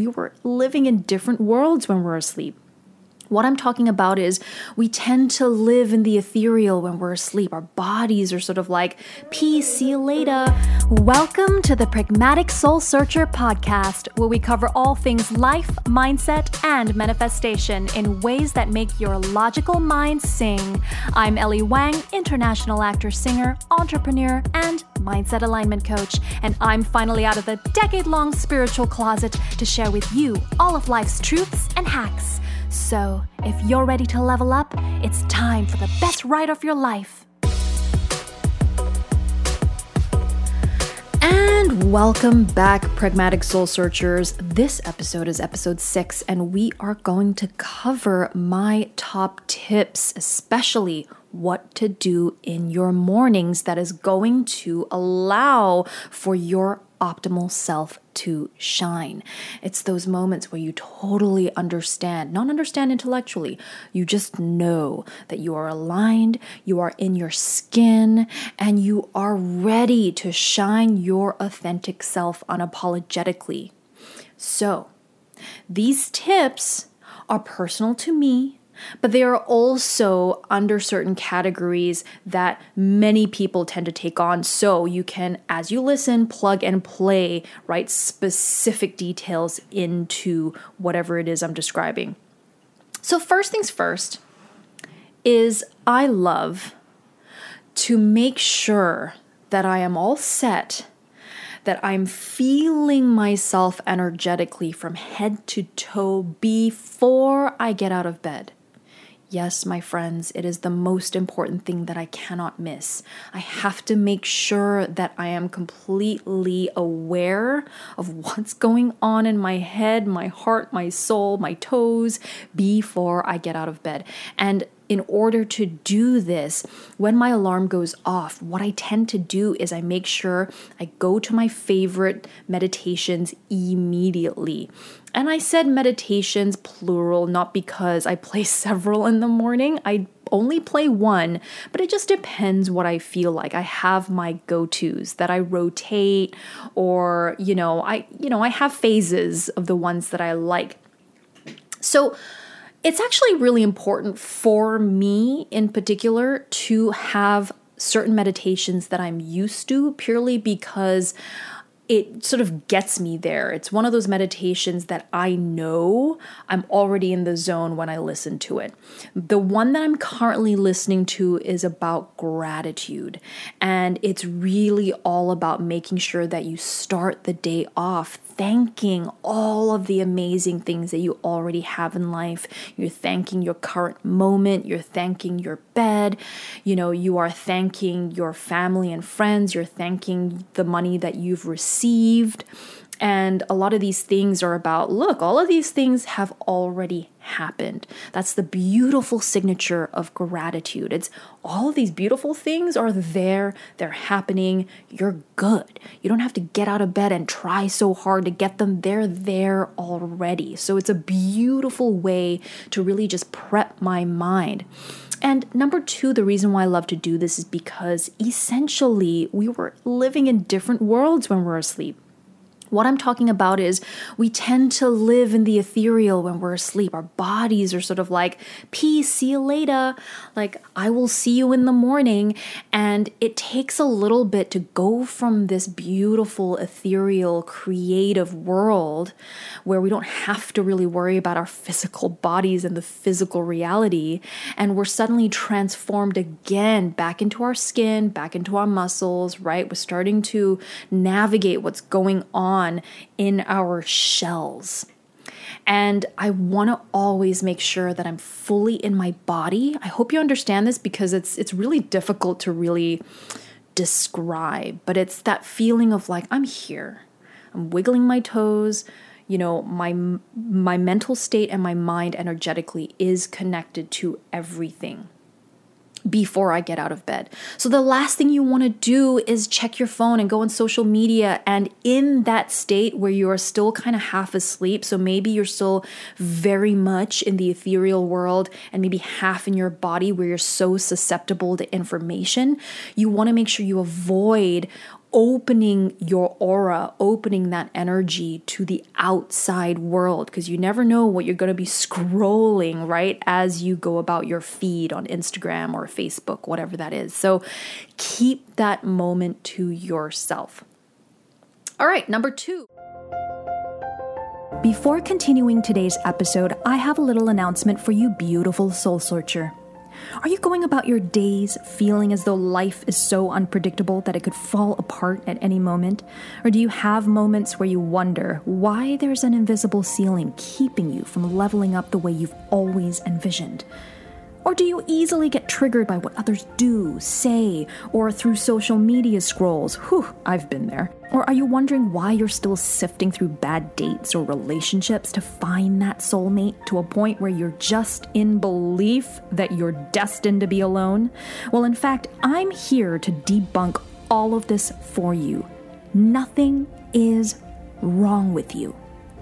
we were living in different worlds when we're asleep. What I'm talking about is we tend to live in the ethereal when we're asleep. Our bodies are sort of like, peace, see you later. Welcome to the Pragmatic Soul Searcher podcast, where we cover all things life, mindset, and manifestation in ways that make your logical mind sing. I'm Ellie Wang, international actor, singer, entrepreneur, and mindset alignment coach, and I'm finally out of the decade long spiritual closet to share with you all of life's truths and hacks. So, if you're ready to level up, it's time for the best ride of your life. And welcome back, Pragmatic Soul Searchers. This episode is episode six, and we are going to cover my top tips, especially what to do in your mornings that is going to allow for your optimal self to shine. It's those moments where you totally understand, not understand intellectually, you just know that you are aligned, you are in your skin, and you are ready to shine your authentic self unapologetically. So, these tips are personal to me but they are also under certain categories that many people tend to take on. So you can, as you listen, plug and play, write specific details into whatever it is I'm describing. So, first things first is I love to make sure that I am all set that I'm feeling myself energetically from head to toe before I get out of bed. Yes, my friends, it is the most important thing that I cannot miss. I have to make sure that I am completely aware of what's going on in my head, my heart, my soul, my toes before I get out of bed. And in order to do this, when my alarm goes off, what I tend to do is I make sure I go to my favorite meditations immediately. And I said meditations plural, not because I play several in the morning. I only play one, but it just depends what I feel like. I have my go-tos that I rotate or, you know, I you know, I have phases of the ones that I like. So it's actually really important for me in particular to have certain meditations that I'm used to purely because it sort of gets me there. It's one of those meditations that I know I'm already in the zone when I listen to it. The one that I'm currently listening to is about gratitude, and it's really all about making sure that you start the day off thanking all of the amazing things that you already have in life. You're thanking your current moment, you're thanking your bed, you know, you are thanking your family and friends, you're thanking the money that you've received. And a lot of these things are about look, all of these things have already happened. That's the beautiful signature of gratitude. It's all of these beautiful things are there, they're happening, you're good. You don't have to get out of bed and try so hard to get them. They're there already. So it's a beautiful way to really just prep my mind. And number two, the reason why I love to do this is because essentially we were living in different worlds when we're asleep. What I'm talking about is we tend to live in the ethereal when we're asleep. Our bodies are sort of like, peace, see you later. Like, I will see you in the morning. And it takes a little bit to go from this beautiful, ethereal, creative world where we don't have to really worry about our physical bodies and the physical reality. And we're suddenly transformed again back into our skin, back into our muscles, right? We're starting to navigate what's going on on in our shells. And I want to always make sure that I'm fully in my body. I hope you understand this because it's it's really difficult to really describe, but it's that feeling of like I'm here. I'm wiggling my toes, you know, my my mental state and my mind energetically is connected to everything before I get out of bed. So the last thing you want to do is check your phone and go on social media and in that state where you are still kind of half asleep, so maybe you're still very much in the ethereal world and maybe half in your body where you're so susceptible to information, you want to make sure you avoid opening your aura, opening that energy to the outside world because you never know what you're going to be scrolling, right, as you go about your feed on Instagram or Facebook, whatever that is. So keep that moment to yourself. All right, number two. Before continuing today's episode, I have a little announcement for you, beautiful soul searcher. Are you going about your days feeling as though life is so unpredictable that it could fall apart at any moment? Or do you have moments where you wonder why there's an invisible ceiling keeping you from leveling up the way you've always envisioned? Or do you easily get triggered by what others do, say, or through social media scrolls? Whew, I've been there. Or are you wondering why you're still sifting through bad dates or relationships to find that soulmate to a point where you're just in belief that you're destined to be alone? Well, in fact, I'm here to debunk all of this for you. Nothing is wrong with you.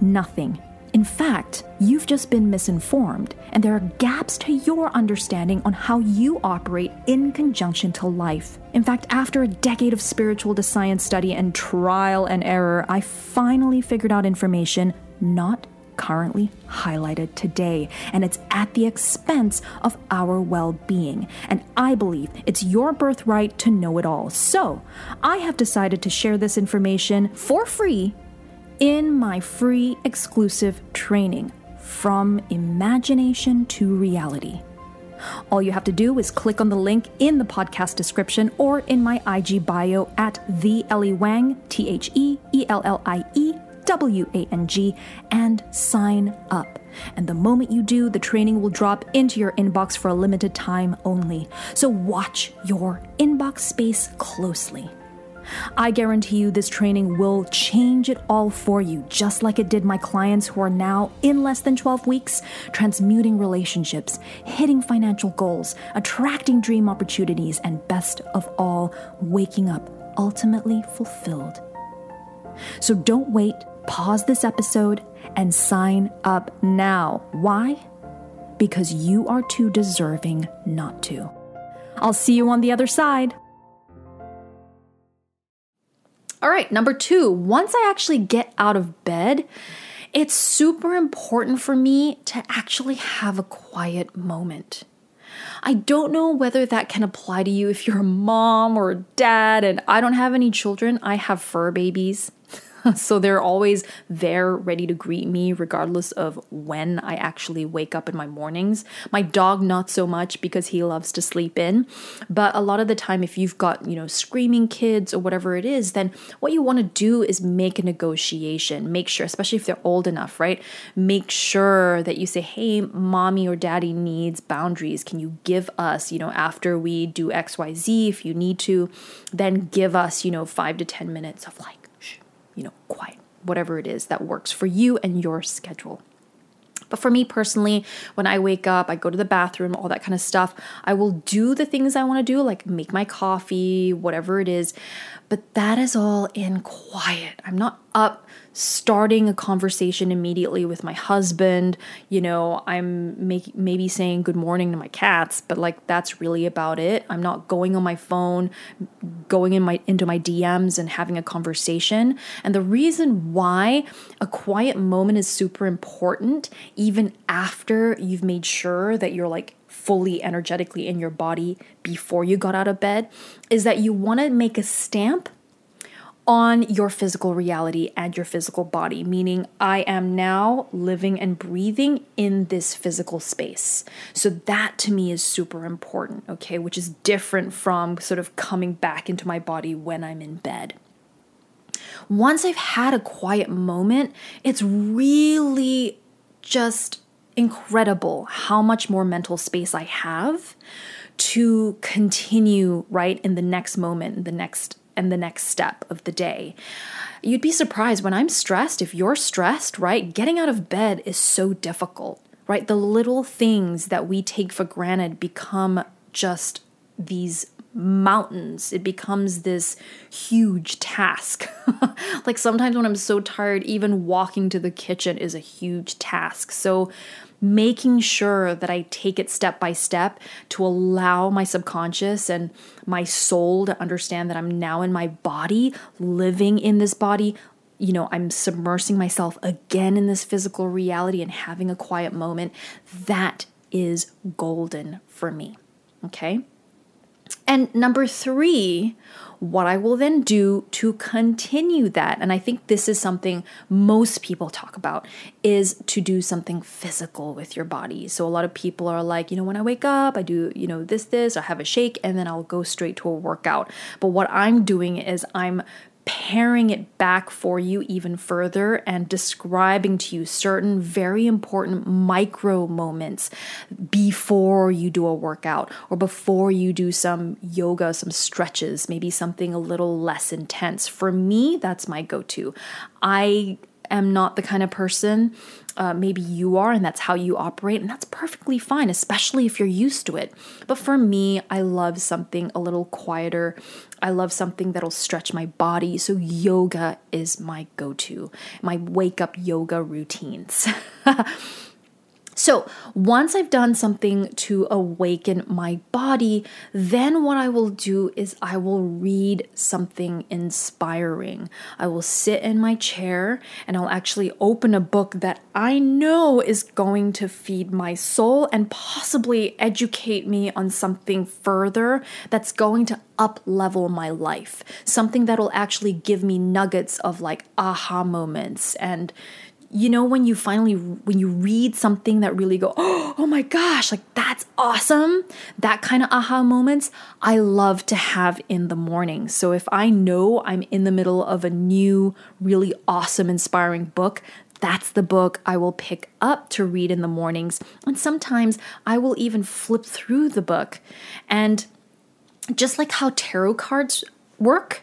Nothing in fact, you've just been misinformed, and there are gaps to your understanding on how you operate in conjunction to life. In fact, after a decade of spiritual to science study and trial and error, I finally figured out information not currently highlighted today, and it's at the expense of our well being. And I believe it's your birthright to know it all. So I have decided to share this information for free in my free exclusive training from imagination to reality. All you have to do is click on the link in the podcast description or in my IG bio at the Ellie Wang, T H E E L L I E W A N G, and sign up. And the moment you do, the training will drop into your inbox for a limited time only. So watch your inbox space closely. I guarantee you this training will change it all for you, just like it did my clients who are now, in less than 12 weeks, transmuting relationships, hitting financial goals, attracting dream opportunities, and best of all, waking up ultimately fulfilled. So don't wait, pause this episode, and sign up now. Why? Because you are too deserving not to. I'll see you on the other side. All right, number two, once I actually get out of bed, it's super important for me to actually have a quiet moment. I don't know whether that can apply to you if you're a mom or a dad, and I don't have any children. I have fur babies. so they're always there ready to greet me regardless of when I actually wake up in my mornings. My dog not so much because he loves to sleep in, but a lot of the time if you've got, you know, screaming kids or whatever it is, then what you want to do is make a negotiation. Make sure, especially if they're old enough, right? Make sure that you say, "Hey, mommy or daddy needs boundaries. Can you give us, you know, after we do XYZ if you need to, then give us, you know, 5 to 10 minutes of like you know, quiet, whatever it is that works for you and your schedule. But for me personally, when I wake up, I go to the bathroom, all that kind of stuff, I will do the things I want to do, like make my coffee, whatever it is. But that is all in quiet. I'm not up starting a conversation immediately with my husband. You know, I'm make, maybe saying good morning to my cats, but like that's really about it. I'm not going on my phone, going in my into my DMs and having a conversation. And the reason why a quiet moment is super important even after you've made sure that you're like fully energetically in your body before you got out of bed is that you want to make a stamp on your physical reality and your physical body, meaning I am now living and breathing in this physical space. So that to me is super important, okay, which is different from sort of coming back into my body when I'm in bed. Once I've had a quiet moment, it's really just incredible how much more mental space I have to continue right in the next moment, the next and the next step of the day. You'd be surprised when I'm stressed, if you're stressed, right? Getting out of bed is so difficult, right? The little things that we take for granted become just these mountains. It becomes this huge task. like sometimes when I'm so tired, even walking to the kitchen is a huge task. So, making sure that I take it step by step to allow my subconscious and my soul to understand that I'm now in my body, living in this body. You know, I'm submersing myself again in this physical reality and having a quiet moment. That is golden for me. Okay. And number three, what I will then do to continue that, and I think this is something most people talk about, is to do something physical with your body. So a lot of people are like, you know, when I wake up, I do, you know, this, this, I have a shake, and then I'll go straight to a workout. But what I'm doing is I'm paring it back for you even further and describing to you certain very important micro moments before you do a workout or before you do some yoga, some stretches, maybe something a little less intense. For me, that's my go to. I am not the kind of person uh, maybe you are and that's how you operate, and that's perfectly fine, especially if you're used to it. But for me, I love something a little quieter. I love something that'll stretch my body. So, yoga is my go to, my wake up yoga routines. So, once I've done something to awaken my body, then what I will do is I will read something inspiring. I will sit in my chair and I'll actually open a book that I know is going to feed my soul and possibly educate me on something further that's going to up level my life. Something that'll actually give me nuggets of like aha moments and you know when you finally when you read something that really go oh my gosh like that's awesome that kind of aha moments i love to have in the morning so if i know i'm in the middle of a new really awesome inspiring book that's the book I will pick up to read in the mornings. And sometimes I will even flip through the book. And just like how tarot cards work,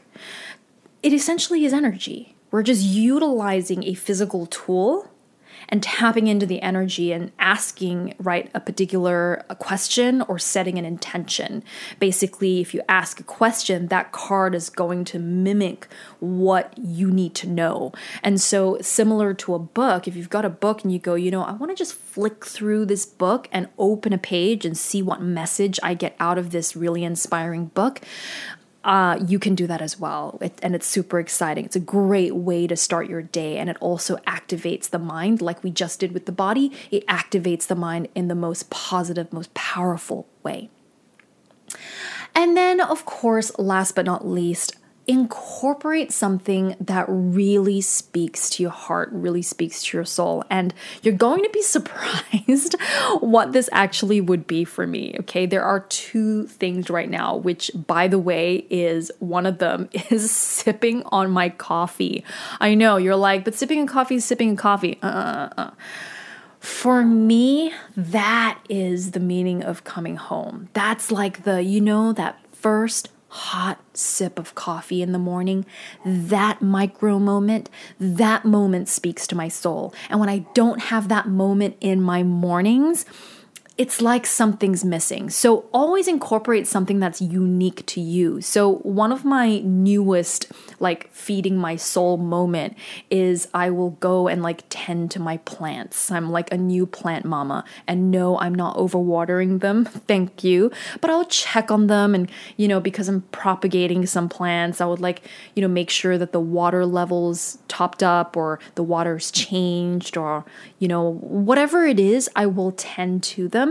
it essentially is energy. We're just utilizing a physical tool and tapping into the energy and asking right a particular a question or setting an intention. Basically if you ask a question that card is going to mimic what you need to know. And so similar to a book if you've got a book and you go you know i want to just flick through this book and open a page and see what message i get out of this really inspiring book uh, you can do that as well. It, and it's super exciting. It's a great way to start your day. And it also activates the mind, like we just did with the body. It activates the mind in the most positive, most powerful way. And then, of course, last but not least, incorporate something that really speaks to your heart, really speaks to your soul. And you're going to be surprised what this actually would be for me. Okay, there are two things right now, which, by the way, is one of them is sipping on my coffee. I know you're like, but sipping on coffee is sipping on coffee. Uh, uh, uh. For me, that is the meaning of coming home. That's like the, you know, that first hot sip of coffee in the morning, that micro moment, that moment speaks to my soul. And when I don't have that moment in my mornings, it's like something's missing. So always incorporate something that's unique to you. So one of my newest like feeding my soul moment is I will go and like tend to my plants. I'm like a new plant mama and no, I'm not overwatering them. Thank you. But I'll check on them and you know because I'm propagating some plants, I would like, you know, make sure that the water levels topped up or the water's changed or you know, whatever it is, I will tend to them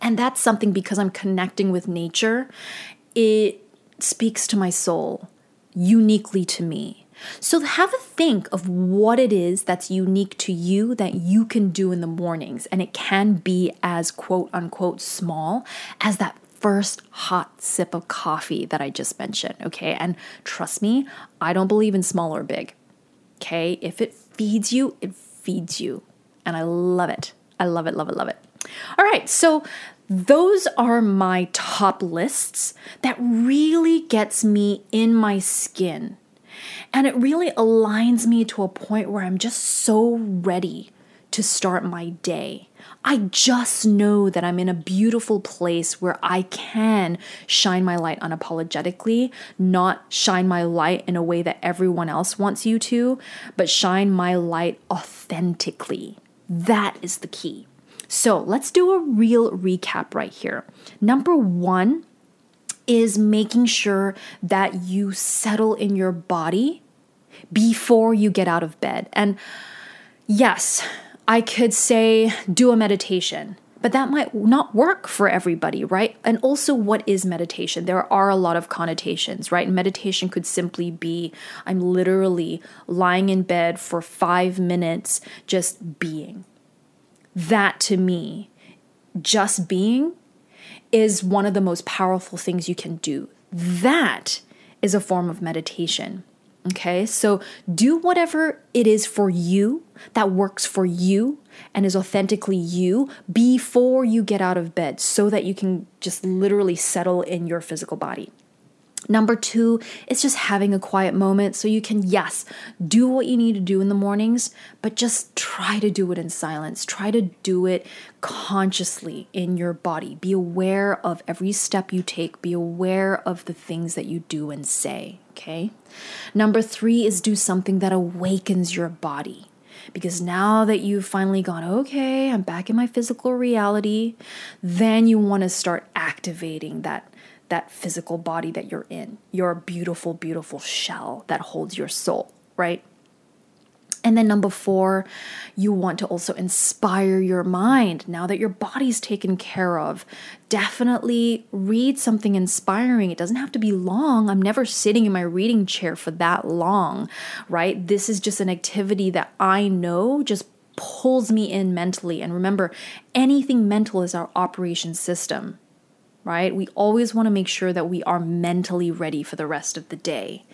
and that's something because I'm connecting with nature, it speaks to my soul uniquely to me. So have a think of what it is that's unique to you that you can do in the mornings. And it can be as quote unquote small as that first hot sip of coffee that I just mentioned. Okay. And trust me, I don't believe in small or big. Okay. If it feeds you, it feeds you. And I love it. I love it, love it, love it. All right, so those are my top lists that really gets me in my skin. And it really aligns me to a point where I'm just so ready to start my day. I just know that I'm in a beautiful place where I can shine my light unapologetically, not shine my light in a way that everyone else wants you to, but shine my light authentically. That is the key. So let's do a real recap right here. Number one is making sure that you settle in your body before you get out of bed. And yes, I could say do a meditation, but that might not work for everybody, right? And also, what is meditation? There are a lot of connotations, right? Meditation could simply be I'm literally lying in bed for five minutes just being. That to me, just being, is one of the most powerful things you can do. That is a form of meditation. Okay, so do whatever it is for you that works for you and is authentically you before you get out of bed so that you can just literally settle in your physical body. Number two is just having a quiet moment so you can, yes, do what you need to do in the mornings, but just try to do it in silence. Try to do it consciously in your body. Be aware of every step you take, be aware of the things that you do and say, okay? Number three is do something that awakens your body. Because now that you've finally gone, okay, I'm back in my physical reality, then you want to start activating that that physical body that you're in, your beautiful, beautiful shell that holds your soul, right? And then number four, you want to also inspire your mind. Now that your body's taken care of, definitely read something inspiring. It doesn't have to be long. I'm never sitting in my reading chair for that long, right? This is just an activity that I know just pulls me in mentally. And remember, anything mental is our operation system right? We always want to make sure that we are mentally ready for the rest of the day.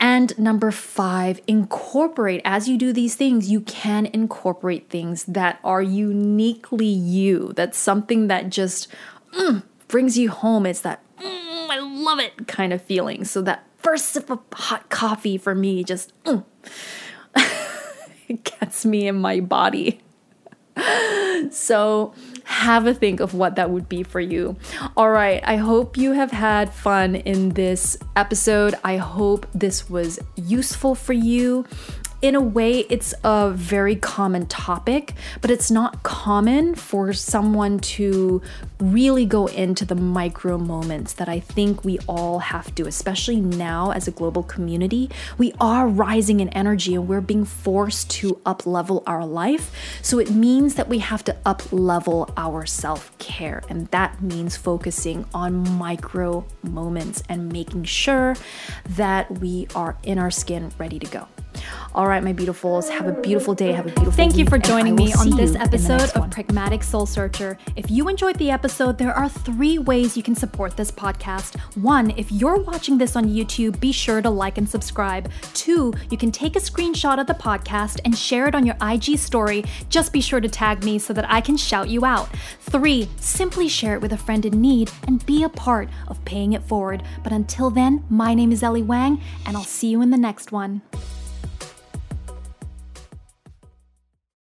And number five, incorporate. As you do these things, you can incorporate things that are uniquely you. That's something that just mm, brings you home. It's that, mm, I love it kind of feeling. So that first sip of hot coffee for me just mm, it gets me in my body. so have a think of what that would be for you. All right, I hope you have had fun in this episode. I hope this was useful for you in a way, it's a very common topic, but it's not common for someone to really go into the micro moments that I think we all have to, especially now as a global community. We are rising in energy and we're being forced to up level our life. So it means that we have to up level our self care. And that means focusing on micro moments and making sure that we are in our skin ready to go. All right, my beautifuls, have a beautiful day. Have a beautiful Thank you for joining me on this episode of. Pragmatic Soul Searcher. If you enjoyed the episode, there are three ways you can support this podcast. One, if you're watching this on YouTube, be sure to like and subscribe. Two, you can take a screenshot of the podcast and share it on your IG story. Just be sure to tag me so that I can shout you out. Three, simply share it with a friend in need and be a part of paying it forward. But until then, my name is Ellie Wang, and I'll see you in the next one.